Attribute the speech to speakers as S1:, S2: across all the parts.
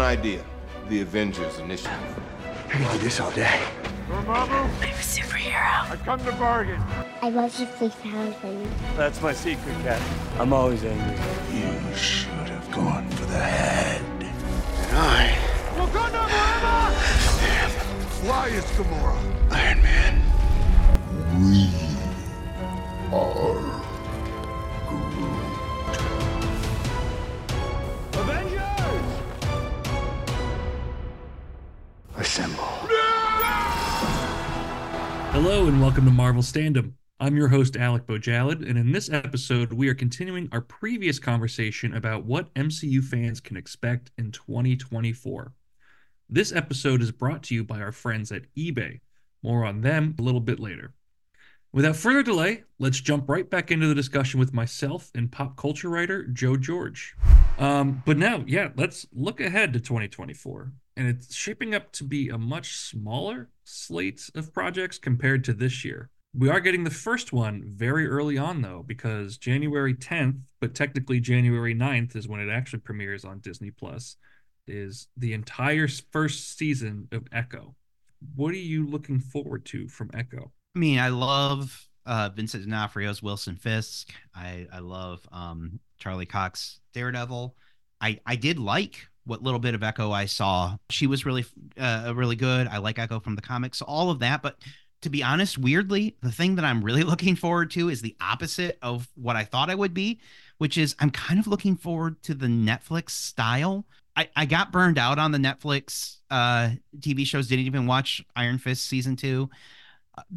S1: An idea, the Avengers Initiative.
S2: I can do this all day.
S3: Dormammu,
S4: I'm a superhero.
S3: I come to bargain.
S5: I love you, please husband.
S3: That's my secret, Cat.
S6: I'm always angry.
S2: You should have gone for the head. And I
S3: Wakanda forever! Why is Gamora?
S2: Iron Man. We
S7: welcome to Marvel Standom. I'm your host, Alec Bojalad, and in this episode, we are continuing our previous conversation about what MCU fans can expect in 2024. This episode is brought to you by our friends at eBay. More on them a little bit later. Without further delay, let's jump right back into the discussion with myself and pop culture writer Joe George. Um, but now, yeah, let's look ahead to 2024. And it's shaping up to be a much smaller slate of projects compared to this year. We are getting the first one very early on, though, because January 10th, but technically January 9th is when it actually premieres on Disney Plus, is the entire first season of Echo. What are you looking forward to from Echo?
S8: I mean, I love uh, Vincent D'Onofrio's Wilson Fisk. I I love um, Charlie Cox Daredevil. I I did like what little bit of Echo I saw. She was really uh, really good. I like Echo from the comics, so all of that. But to be honest, weirdly, the thing that I'm really looking forward to is the opposite of what I thought I would be, which is I'm kind of looking forward to the Netflix style. I, I got burned out on the Netflix uh, TV shows. Didn't even watch Iron Fist season two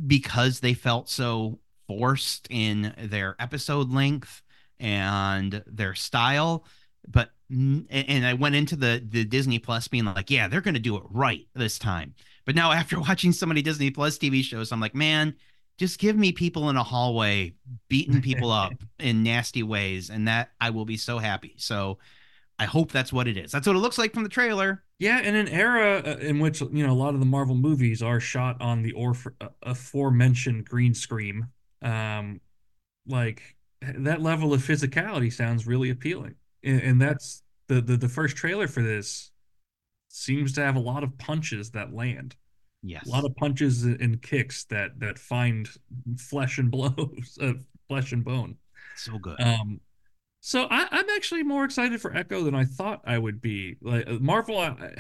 S8: because they felt so forced in their episode length and their style but and I went into the the Disney Plus being like yeah they're going to do it right this time. But now after watching so many Disney Plus TV shows I'm like man just give me people in a hallway beating people up in nasty ways and that I will be so happy. So I hope that's what it is. That's what it looks like from the trailer.
S7: Yeah, in an era uh, in which you know a lot of the Marvel movies are shot on the orf- uh, aforementioned green screen, um, like that level of physicality sounds really appealing, and, and that's the, the the first trailer for this seems to have a lot of punches that land,
S8: yes
S7: a lot of punches and kicks that that find flesh and blows, uh, flesh and bone.
S8: so good
S7: Um, so I, I'm actually more excited for Echo than I thought I would be. Like Marvel, I-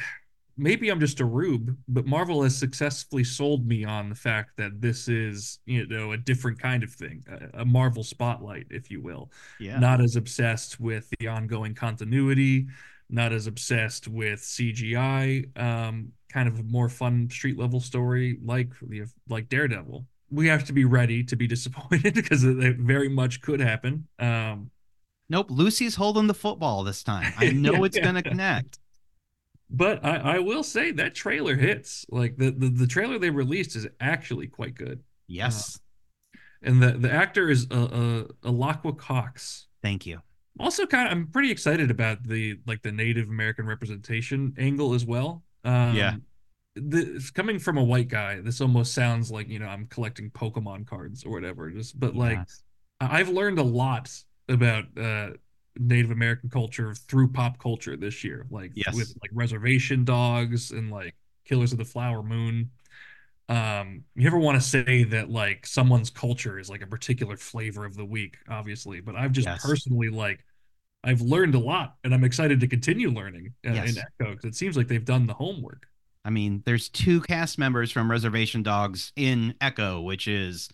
S7: maybe I'm just a rube, but Marvel has successfully sold me on the fact that this is, you know, a different kind of thing, a, a Marvel spotlight, if you will.
S8: yeah
S7: Not as obsessed with the ongoing continuity, not as obsessed with CGI. Um, kind of a more fun street level story like the like Daredevil. We have to be ready to be disappointed because it very much could happen. Um,
S8: Nope, Lucy's holding the football this time. I know it's
S7: Yeah.
S8: gonna connect.
S7: But I, I will say that trailer hits. Like the, the the trailer they released is actually quite good.
S8: Yes,
S7: And the the actor is uh, uh Alaqua Cox.
S8: thank you.
S7: Also kind of I'm pretty excited about the like the Native American representation angle as well. Um
S8: Yeah.
S7: The, coming from a white guy, this almost sounds like, you know, I'm collecting Pokemon cards or whatever. Just but like
S8: Yes.
S7: I- I've learned a lot about uh Native American culture through pop culture this year, like
S8: Yes.
S7: with like reservation dogs and like Killers of the Flower Moon. Um, you never want to say that like someone's culture is like a particular flavor of the week, obviously, but I've just
S8: Yes.
S7: personally like I've learned a lot, and I'm excited to continue learning uh,
S8: Yes.
S7: in Echo because it seems like they've done the homework.
S8: I mean, there's two cast members from Reservation Dogs in Echo, which is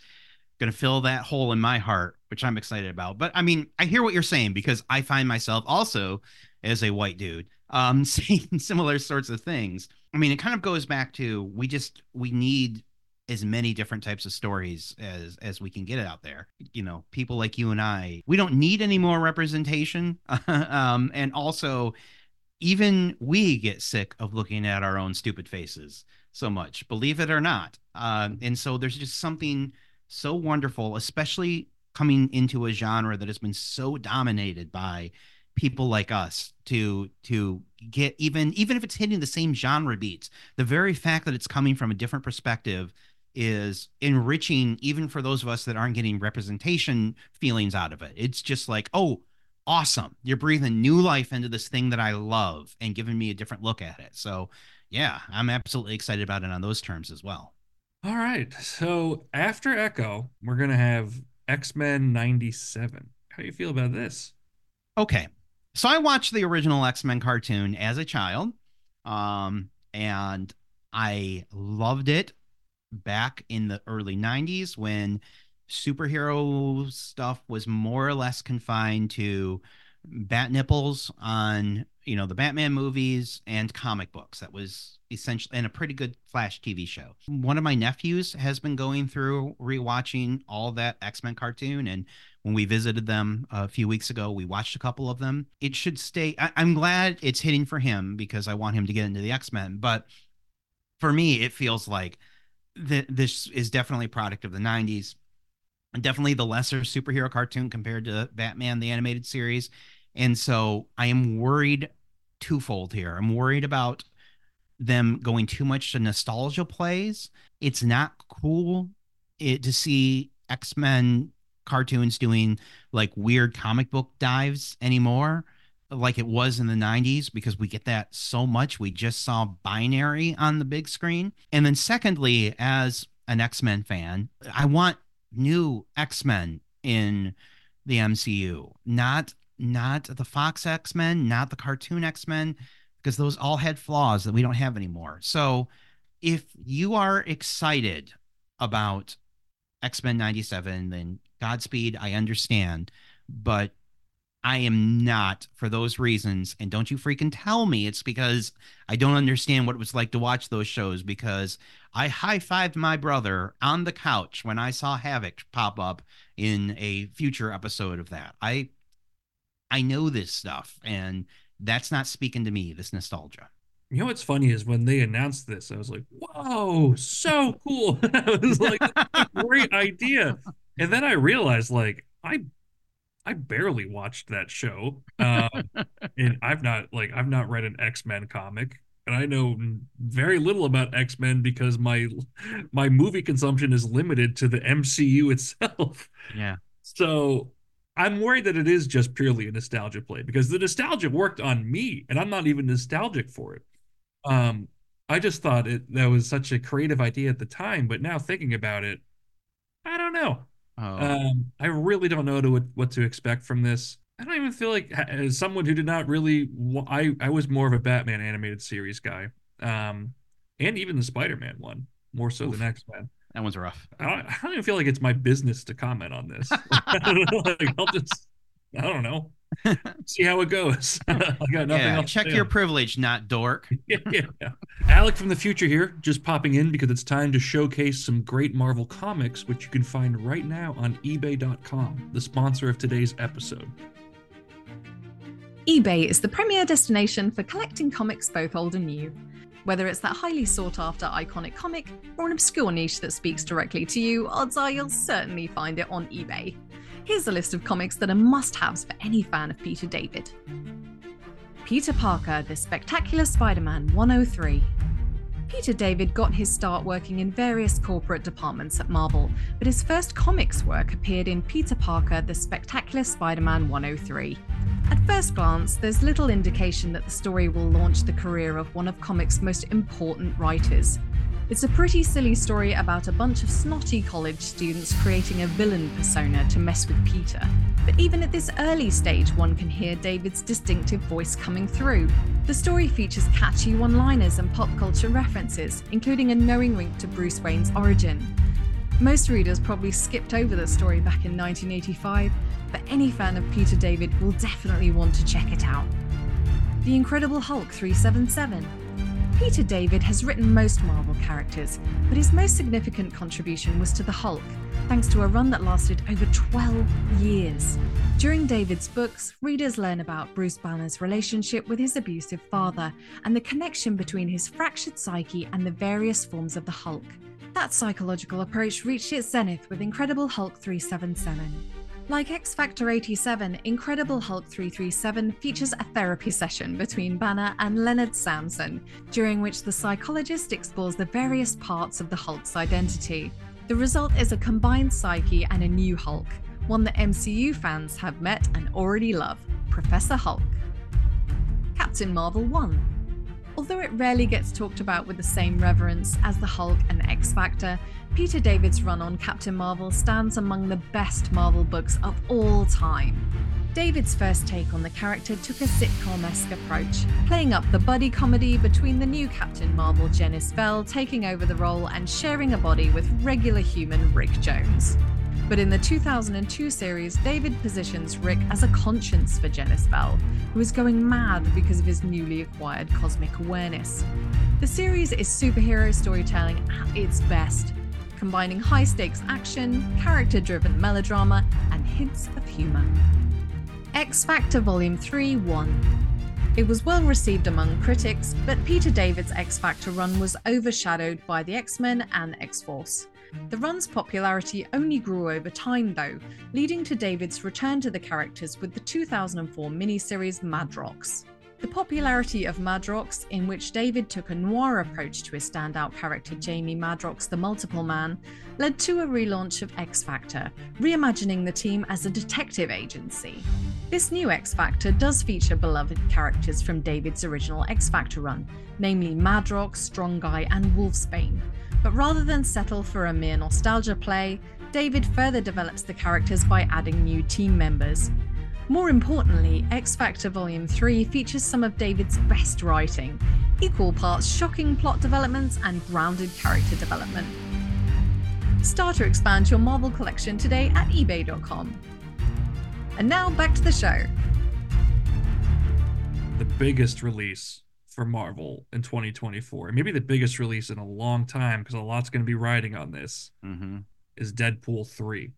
S8: gonna fill that hole in my heart, which I'm excited about. But I mean, I hear what you're saying because I find myself also as a white dude um saying similar sorts of things. I mean, it kind of goes back to we just we need as many different types of stories as as we can get out there. You know, people like you and I, we don't need any more representation. um, and also, even we get sick of looking at our own stupid faces so much, believe it or not. Um, and so there's just something so wonderful, especially coming into a genre that has been so dominated by people like us to to get even even if it's hitting the same genre beats the very fact that it's coming from a different perspective is enriching even for those of us that aren't getting representation feelings out of it. It's just like oh awesome. You're breathing new life into this thing that i love and giving me a different look at it. So yeah i'm absolutely excited about it on those terms as well
S7: all right so after echo we're gonna have x-men 97 how do you feel about this?
S8: Okay so I watched the original X Men cartoon as a child, um, and I loved it back in the early 90s when superhero stuff was more or less confined to bat nipples on you know the batman movies and comic books that was essentially and a pretty good flash tv show one of my nephews has been going through rewatching all that x-men cartoon and when we visited them a few weeks ago. We watched a couple of them. It should stay. I, am glad it's hitting for him because I want him to get into the X Men. But for me, it feels like that this is definitely a product of the 90s and definitely the lesser superhero cartoon compared to Batman, the animated series. And so I am worried twofold here. I'm worried about them going too much to nostalgia plays. It's not cool it, to see X Men cartoons doing like weird comic book dives anymore like it was in the 90s because we get that so much. We just saw binary on the big screen. And then, secondly, as an X Men fan, I want new X Men in the MCU, not not the Fox X Men, not the cartoon X Men, because those all had flaws that we don't have anymore. So, if you are excited about X Men 97, then Godspeed, I understand, but I am not for those reasons. And don't you freaking tell me it's because I don't understand what it was like to watch those shows because I high fived my brother on the couch when I saw Havoc pop up in a future episode of that. I I know this stuff and that's not speaking to me, this nostalgia.
S7: You know what's funny is when they announced this, I was like, "Whoa, so cool!" I was like, "Great idea!" and then I realized like I I barely watched that show. Um, and I've not like I've not read an X-Men comic and I know very little about X-Men because my my movie consumption is limited to the MCU itself.
S8: Yeah.
S7: So I'm worried that it is just purely a nostalgia play because the nostalgia worked on me and I'm not even nostalgic for it. Um I just thought it that was such a creative idea at the time, but now thinking about it, I don't know. Oh. Um, I really don't know to, what to expect from this. I don't even feel like as someone who did not really, I I was more of a Batman animated series guy, um, and even the Spider Man one more so Oof. than X Men.
S8: That one's rough.
S7: I don't, I don't, even feel like it's my business to comment on this. like, I'll just, I don't know. see how it goes. I got nothing
S8: yeah,
S7: else.
S8: Check your privilege, not dork.
S7: yeah, yeah, yeah. Alec from the future here, just popping in because it's time to showcase some great Marvel comics, which you can find right now on eBay.com, the sponsor of today's episode.
S6: eBay is the premier destination for collecting comics both old and new. Whether it's that highly sought after iconic comic or an obscure niche that speaks directly to you, odds are you'll certainly find it on eBay. Here's a list of comics that are must haves for any fan of Peter David Peter Parker, The Spectacular Spider Man 103. Peter David got his start working in various corporate departments at Marvel, but his first comics work appeared in Peter Parker, The Spectacular Spider Man 103. At first glance, there's little indication that the story will launch the career of one of comics' most important writers. It's a pretty silly story about a bunch of snotty college students creating a villain persona to mess with Peter. But even at this early stage, one can hear David's distinctive voice coming through. The story features catchy one liners and pop culture references, including a knowing wink to Bruce Wayne's origin. Most readers probably skipped over the story back in 1985, but any fan of Peter David will definitely want to check it out. The Incredible Hulk 377 Peter David has written most Marvel characters, but his most significant contribution was to the Hulk, thanks to a run that lasted over 12 years. During David's books, readers learn about Bruce Banner's relationship with his abusive father and the connection between his fractured psyche and the various forms of the Hulk. That psychological approach reached its zenith with Incredible Hulk 377. Like X Factor 87, Incredible Hulk 337 features a therapy session between Banner and Leonard Samson, during which the psychologist explores the various parts of the Hulk's identity. The result is a combined psyche and a new Hulk, one that MCU fans have met and already love Professor Hulk. Captain Marvel 1 Although it rarely gets talked about with the same reverence as the Hulk and X Factor, Peter David's run on Captain Marvel stands among the best Marvel books of all time. David's first take on the character took a sitcom esque approach, playing up the buddy comedy between the new Captain Marvel Genis-Vell taking over the role and sharing a body with regular human Rick Jones. But in the 2002 series, David positions Rick as a conscience for Genis-Vell, who is going mad because of his newly acquired cosmic awareness. The series is superhero storytelling at its best, combining high stakes action, character driven melodrama, and hints of humour. X Factor Volume 3 1. It was well received among critics, but Peter David's X Factor run was overshadowed by the X Men and X Force. The run's popularity only grew over time, though, leading to David's return to the characters with the 2004 miniseries Madrox. The popularity of Madrox, in which David took a noir approach to his standout character Jamie Madrox the Multiple Man, led to a relaunch of X Factor, reimagining the team as a detective agency. This new X Factor does feature beloved characters from David's original X Factor run, namely Madrox, Strong Guy, and Wolfsbane, but rather than settle for a mere nostalgia play, David further develops the characters by adding new team members. More importantly, X Factor Volume 3 features some of David's best writing, equal parts shocking plot developments and grounded character development. Start to expand your Marvel collection today at eBay.com. And now back to the show.
S7: The biggest release for Marvel in 2024, maybe the biggest release in a long time because a lot's going to be riding on this,
S8: mm-hmm.
S7: is Deadpool 3,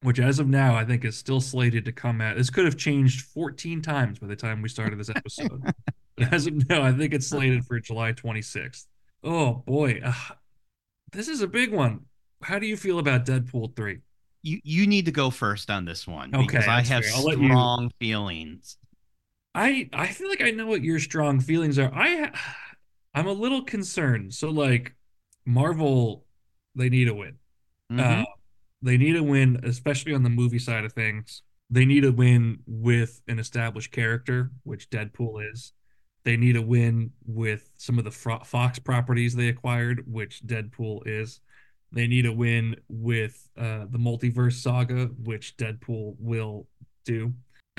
S7: which as of now, I think is still slated to come out. This could have changed 14 times by the time we started this episode. but as of now, I think it's slated for July 26th. Oh boy, uh, this is a big one. How do you feel about Deadpool 3?
S8: You you need to go first on this one
S7: okay,
S8: because I have strong you... feelings.
S7: I I feel like I know what your strong feelings are. I I'm a little concerned. So like Marvel, they need a win. Mm-hmm. Uh, they need a win, especially on the movie side of things. They need a win with an established character, which Deadpool is. They need a win with some of the Fox properties they acquired, which Deadpool is. They need a win with uh, the multiverse saga, which Deadpool will do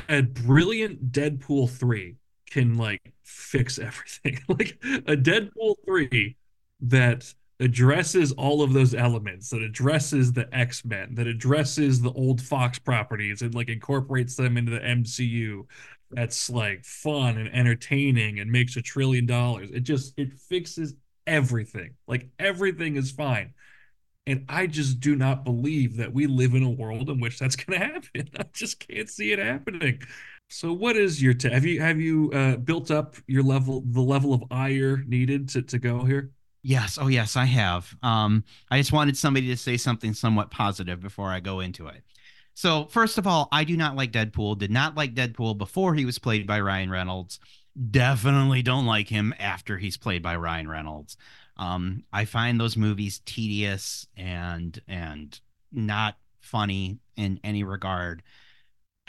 S7: a brilliant Deadpool 3 can like fix everything. like a Deadpool 3 that addresses all of those elements, that addresses the X-Men, that addresses the old Fox properties and like incorporates them into the MCU. That's like fun and entertaining and makes a trillion dollars. It just it fixes everything. Like everything is fine. And I just do not believe that we live in a world in which that's going to happen. I just can't see it happening. So, what is your t- have you have you uh, built up your level the level of ire needed to to go here?
S8: Yes. Oh, yes, I have. Um, I just wanted somebody to say something somewhat positive before I go into it. So, first of all, I do not like Deadpool. Did not like Deadpool before he was played by Ryan Reynolds. Definitely don't like him after he's played by Ryan Reynolds. Um, I find those movies tedious and and not funny in any regard.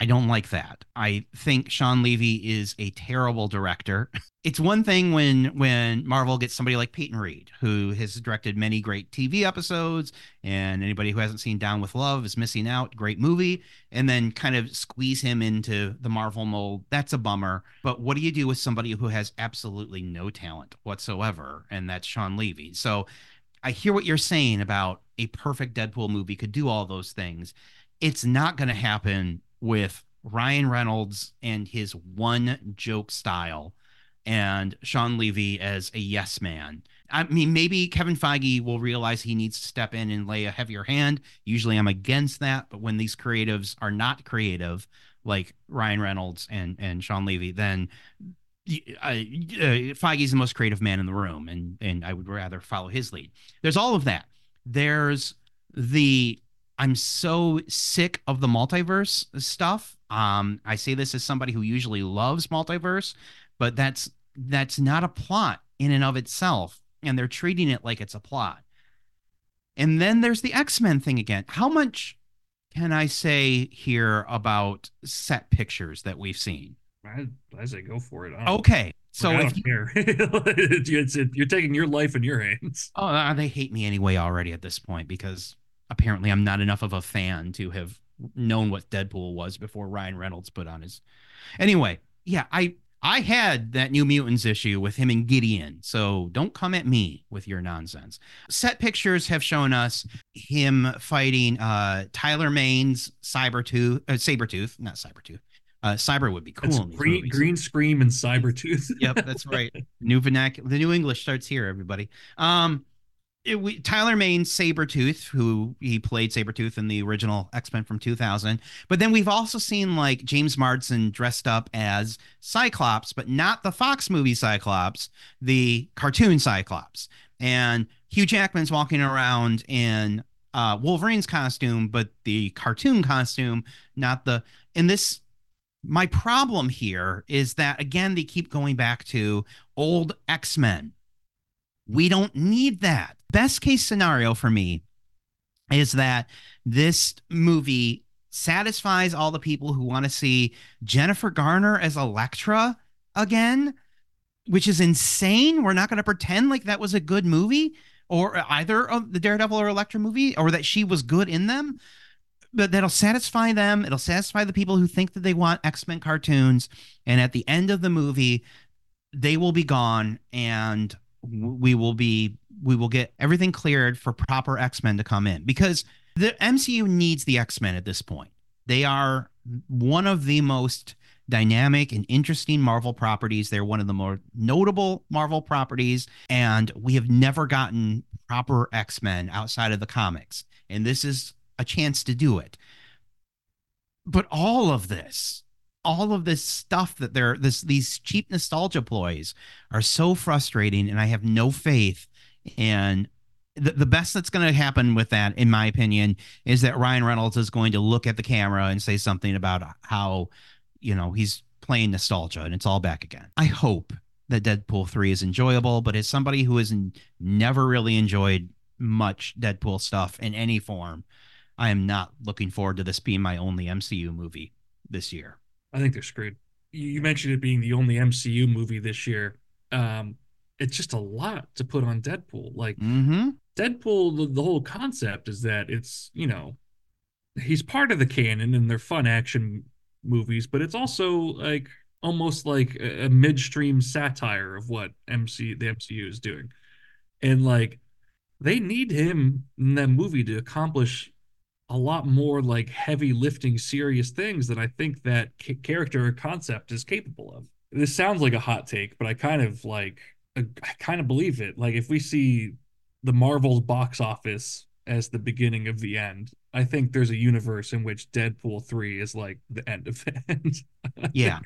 S8: I don't like that. I think Shawn Levy is a terrible director. It's one thing when when Marvel gets somebody like Peyton Reed, who has directed many great TV episodes, and anybody who hasn't seen Down with Love is missing out. Great movie, and then kind of squeeze him into the Marvel mold. That's a bummer. But what do you do with somebody who has absolutely no talent whatsoever, and that's Shawn Levy? So I hear what you're saying about a perfect Deadpool movie could do all those things. It's not going to happen with Ryan Reynolds and his one joke style and Shawn Levy as a yes man. I mean, maybe Kevin Feige will realize he needs to step in and lay a heavier hand. Usually I'm against that, but when these creatives are not creative, like Ryan Reynolds and and Sean Levy, then uh, Feige's the most creative man in the room, and and I would rather follow his lead. There's all of that. There's the I'm so sick of the multiverse stuff. Um, I say this as somebody who usually loves multiverse, but that's that's not a plot in and of itself, and they're treating it like it's a plot. And then there's the X Men thing again. How much can I say here about set pictures that we've seen?
S7: I, I say go for it.
S8: Okay, so
S7: I
S8: if you,
S7: care. it's, it, you're taking your life in your hands.
S8: oh, uh, they hate me anyway already at this point because apparently I'm not enough of a fan to have known what Deadpool was before Ryan Reynolds put on his. Anyway, yeah, I I had that New Mutants issue with him and Gideon, so don't come at me with your nonsense. Set pictures have shown us him fighting uh, Tyler Mane's Cybertooth, uh, Sabretooth, not Cybertooth. Uh, Cyber would be cool.
S7: Green, green Scream and Cybertooth.
S8: yep, that's right. New vernacular. The new English starts here, everybody. Um, it, we, Tyler Mane Sabretooth, who he played Sabretooth in the original X-Men from 2000. But then we've also seen like James Marsden dressed up as Cyclops, but not the Fox movie Cyclops, the cartoon Cyclops. And Hugh Jackman's walking around in uh, Wolverine's costume, but the cartoon costume, not the. And this my problem here is that again they keep going back to old x-men we don't need that best case scenario for me is that this movie satisfies all the people who want to see jennifer garner as Elektra again which is insane we're not going to pretend like that was a good movie or either of the daredevil or Elektra movie or that she was good in them but that'll satisfy them. It'll satisfy the people who think that they want X Men cartoons. And at the end of the movie, they will be gone, and we will be we will get everything cleared for proper X Men to come in because the MCU needs the X Men at this point. They are one of the most dynamic and interesting Marvel properties. They're one of the more notable Marvel properties, and we have never gotten proper X Men outside of the comics. And this is a chance to do it. But all of this, all of this stuff that they're this these cheap nostalgia ploys are so frustrating, and I have no faith in the, the best that's going to happen with that, in my opinion, is that Ryan Reynolds is going to look at the camera and say something about how, you know, he's playing nostalgia and it's all back again. I hope that Deadpool 3 is enjoyable, but as somebody who has never really enjoyed much Deadpool stuff in any form, I am not looking forward to this being my only MCU movie this year.
S7: I think they're screwed. You you mentioned it being the only MCU movie this year. Um, it's just a lot to put on Deadpool. Like
S8: Mm-hmm.
S7: Deadpool, the, the whole concept is that it's you know he's part of the canon and they're fun action movies, but it's also like almost like a, a midstream satire of what MC the MCU is doing, and like they need him in that movie to accomplish a lot more like heavy lifting serious things than I think that ca- character or concept is capable of. This sounds like a hot take, but I kind of like I kind of believe it. Like if we see the Marvel's box office as the beginning of the end, I think there's a universe in which Deadpool 3 is like the end of it.
S8: Yeah.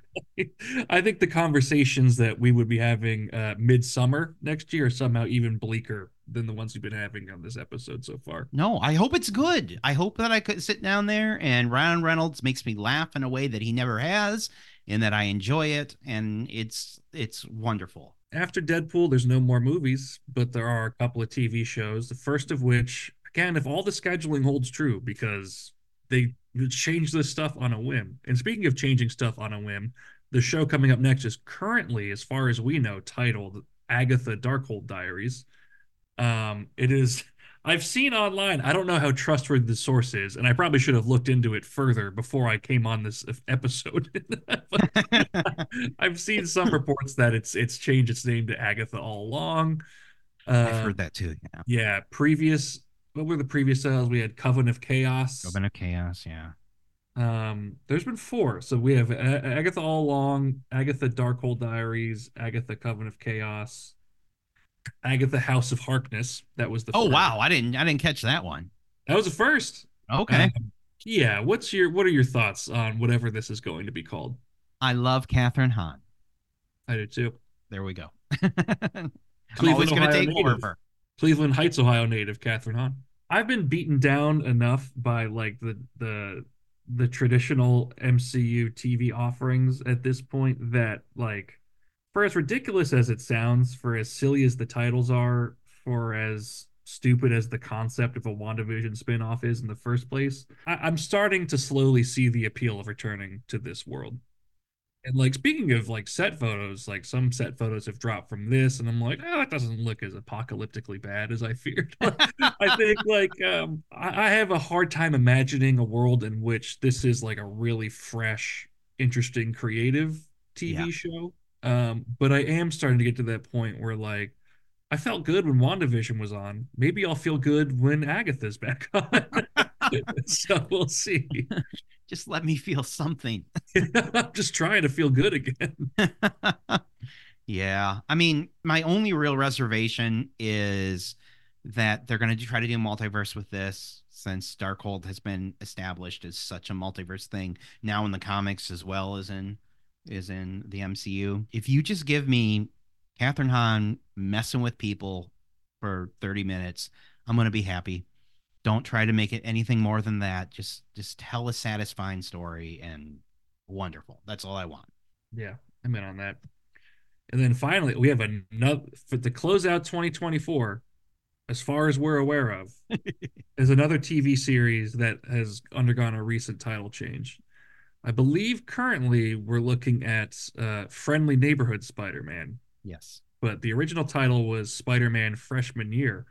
S7: I think the conversations that we would be having uh midsummer next year are somehow even bleaker than the ones we've been having on this episode so far.
S8: No, I hope it's good. I hope that I could sit down there and Ryan Reynolds makes me laugh in a way that he never has and that I enjoy it and it's it's wonderful.
S7: After Deadpool, there's no more movies, but there are a couple of TV shows. The first of which, again, if all the scheduling holds true, because they changed this stuff on a whim. And speaking of changing stuff on a whim, the show coming up next is currently, as far as we know, titled Agatha Darkhold Diaries. Um, it is. I've seen online. I don't know how trustworthy the source is, and I probably should have looked into it further before I came on this episode. I've seen some reports that it's it's changed its name to Agatha all along. Uh,
S8: I've heard that too. Yeah.
S7: Yeah, previous. What were the previous titles? We had Coven of Chaos.
S8: Open of Chaos, yeah.
S7: Um, there's been four. So we have Agatha All Along, Agatha Darkhold Diaries, Agatha Coven of Chaos, Agatha House of Harkness. That was the
S8: Oh
S7: first.
S8: wow, I didn't I didn't catch that one.
S7: that was the first.
S8: Okay.
S7: Um, yeah. What's your what are your thoughts on whatever this is going to be called?
S8: I love Kathryn Hahn.
S7: I do too.
S8: There we go. I'm always going to take more of her.
S7: Cleveland Heights, Ohio native Kathryn Hahn. I've been beaten down enough by like the the the traditional MCU TV offerings at this point that like for as ridiculous as it sounds, for as silly as the titles are, for as stupid as the concept of a WandaVision spin-off is in the first place, I- I'm starting to slowly see the appeal of returning to this world. And like speaking of like set photos, like some set photos have dropped from this, and I'm like, oh, it doesn't look as apocalyptically bad as I feared. I think like um, I, I have a hard time imagining a world in which this is like a really fresh, interesting, creative TV
S8: Yeah.
S7: show. Um, but I am starting to get to that point where like I felt good when WandaVision was on. Maybe I'll feel good when Agatha's back on. so we'll see.
S8: Just let me feel something.
S7: I'm just trying to feel good again.
S8: yeah. I mean, my only real reservation is that they're going to try to do multiverse with this since Darkhold has been established as such a multiverse thing now in the comics as well as in is in the MCU. If you just give me Kathryn Hahn messing with people for 30 minutes, I'm going to be happy. Don't try to make it anything more than that. Just just tell a satisfying story and wonderful. That's all I want.
S7: Yeah, I'm in on that. And then finally, we have another for to close out 2024, as far as we're aware of, is another TV series that has undergone a recent title change. I believe currently we're looking at uh, Friendly Neighborhood Spider-Man,
S8: Yes.
S7: but the original title was Spider-Man Freshman Year,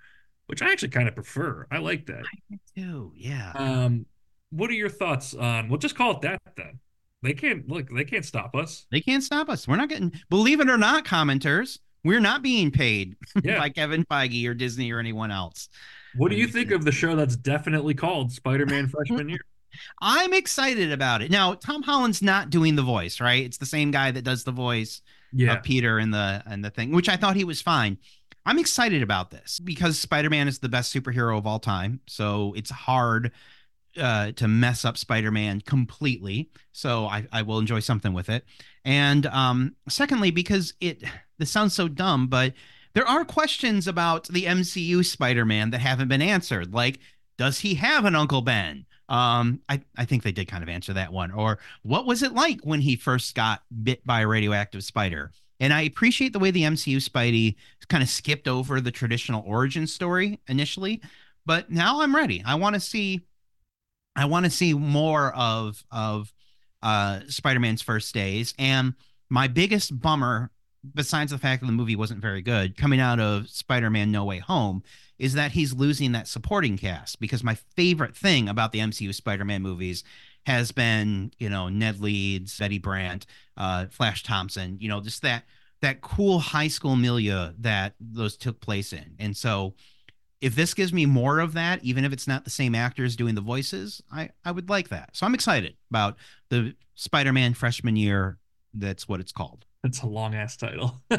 S7: which I actually kind of prefer. I like that.
S8: I do. Yeah.
S7: Um, what are your thoughts on? We'll just call it that then. They can't look. They can't stop us.
S8: They can't stop us. We're not getting, believe it or not, commenters, we're not being paid
S7: Yeah.
S8: by Kevin Feige or Disney or anyone else.
S7: What do you think of the show that's definitely called Spider-Man Freshman Year?
S8: I'm excited about it. Now, Tom Holland's not doing the voice, right? It's the same guy that does the voice
S7: Yeah,
S8: of Peter and the and the thing, which I thought he was fine. I'm excited about this because Spider-Man is the best superhero of all time. So it's hard uh, to mess up Spider-Man completely. So I, I will enjoy something with it. And um, secondly, because it this sounds so dumb, but there are questions about the MCU Spider-Man that haven't been answered. Like, does he have an Uncle Ben? Um, I, I think they did kind of answer that one. Or what was it like when he first got bit by a radioactive spider? And I appreciate the way the MCU Spidey kind of skipped over the traditional origin story initially, but now I'm ready. I want to see I want to see more of of uh Spider-Man's first days and my biggest bummer besides the fact that the movie wasn't very good coming out of Spider-Man No Way Home is that he's losing that supporting cast because my favorite thing about the MCU Spider-Man movies has been, you know, Ned Leeds, Betty Brant, uh, Flash Thompson, you know, just that that cool high school milieu that those took place in. And so if this gives me more of that, even if it's not the same actors doing the voices, I, I would like that. So I'm excited about the Spider-Man freshman year. That's what it's called.
S7: That's a long ass title.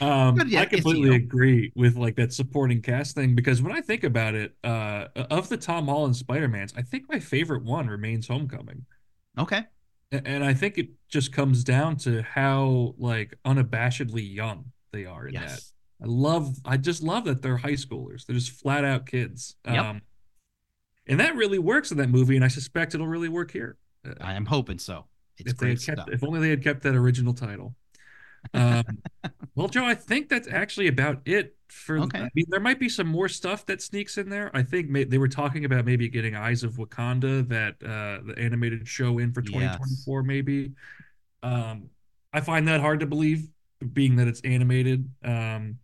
S7: um,
S8: yeah,
S7: I completely agree with like that supporting cast thing because when I think about it, uh, of the Tom Holland Spider-Mans, I think my favorite one remains Homecoming.
S8: Okay.
S7: And I think it just comes down to how like unabashedly young they are in that.
S8: Yes.
S7: I love I just love that they're high schoolers. They're just flat out kids.
S8: Yep.
S7: Um and that really works in that movie, and I suspect it'll really work here.
S8: I am hoping so. It's
S7: if they had kept
S8: stuff.
S7: if only they had kept that original title. Um well, Joe, I think that's actually about it for
S8: Okay.
S7: I mean there might be some more stuff that sneaks in there. I think may, they were talking about maybe getting Eyes of Wakanda, that uh the animated show in for
S8: Yes.
S7: 2024 maybe. Um I find that hard to believe being that it's animated. Um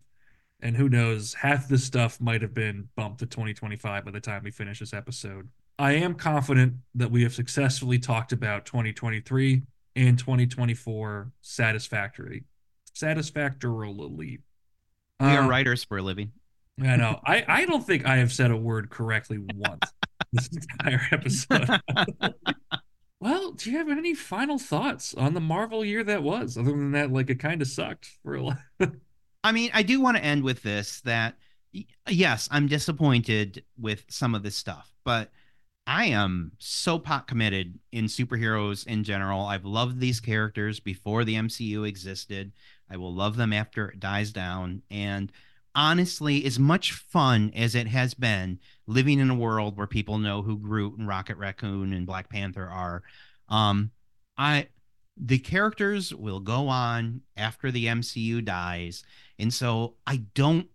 S7: and who knows, half this stuff might have been bumped to 2025 by the time we finish this episode. I am confident that we have successfully talked about 2023 and 2024 satisfactorily. Satisfactorily.
S8: we are
S7: Uh,
S8: writers for a living.
S7: I know. I, I don't think I have said a word correctly once. this entire episode. well, do you have any final thoughts on the Marvel year that was? Other than that, like it kind of sucked for a lot.
S8: I mean, I do want to end with this that yes, I'm disappointed with some of this stuff, but I am so pot committed in superheroes in general. I've loved these characters before the MCU existed. I will love them after it dies down. And honestly, as much fun as it has been living in a world where people know who Groot and Rocket Raccoon and Black Panther are, um, I the characters will go on after the MCU dies. And so I don't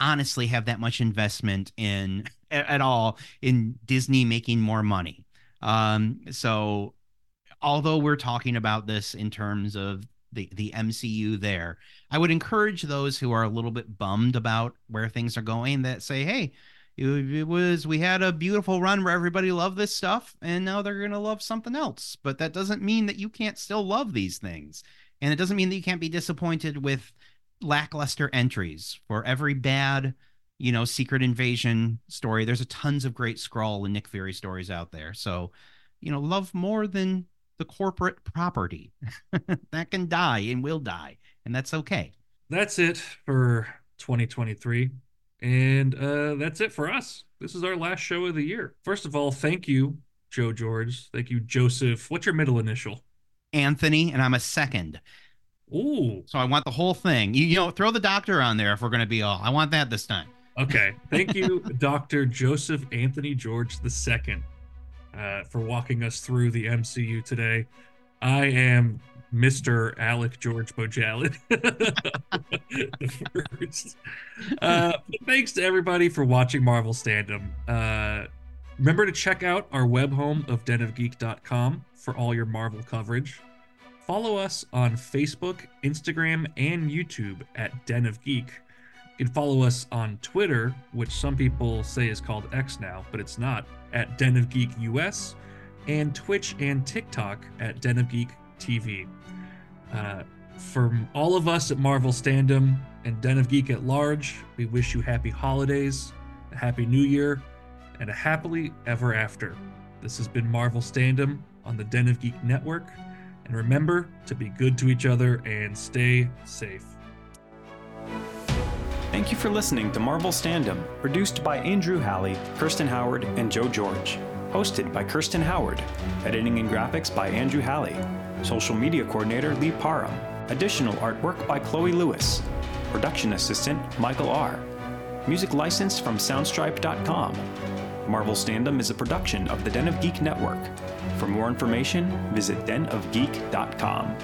S8: honestly have that much investment in at all in Disney making more money. Um, so although we're talking about this in terms of the the MCU there, I would encourage those who are a little bit bummed about where things are going that say, "Hey, it, it was we had a beautiful run where everybody loved this stuff, and now they're to love something else." But that doesn't mean that you can't still love these things, and it doesn't mean that you can't be disappointed with lackluster entries for every bad you know secret invasion story. There's a tons of great Skrull and nick fury stories out there. So you know love more than the corporate property. That can die and will die and that's okay.
S7: That's it for 2023 and uh that's it for us. This is our last show of the year. First of all thank you joe george. Thank you joseph. What's your middle initial?
S8: Anthony and i'm a second.
S7: Ooh.
S8: So I want the whole thing. You, you know, throw the doctor on there if we're going to be all. I want that this time.
S7: Okay. Thank you, Dr. Joseph Anthony George II, uh, for walking us through the MCU today. I am Mr. Alec George first. Uh, thanks to everybody for watching Marvel Standom. Uh, remember to check out our web home of denofgeek.com for all your Marvel coverage. Follow us on Facebook, Instagram, and YouTube at Den of Geek. You can follow us on Twitter, which some people say is called X now, but it's not, at Den of Geek US, and Twitch and TikTok at Den of Geek TV. Uh, from all of us at Marvel Standom and Den of Geek at large, we wish you happy holidays, a happy new year, and a happily ever after. This has been Marvel Standom on the Den of Geek Network. And remember to be good to each other and stay safe.
S9: Thank you for listening to Marvel Standom, produced by Andrew Halley, Kirsten Howard, and Joe George. Hosted by Kirsten Howard. Editing and graphics by Andrew Halley. Social media coordinator Lee Parham. Additional artwork by Chloe Lewis. Production assistant Michael R. Music licensed from Soundstripe.com. Marvel Standom is a production of the Den of Geek Network. For more information, visit denofgeek.com.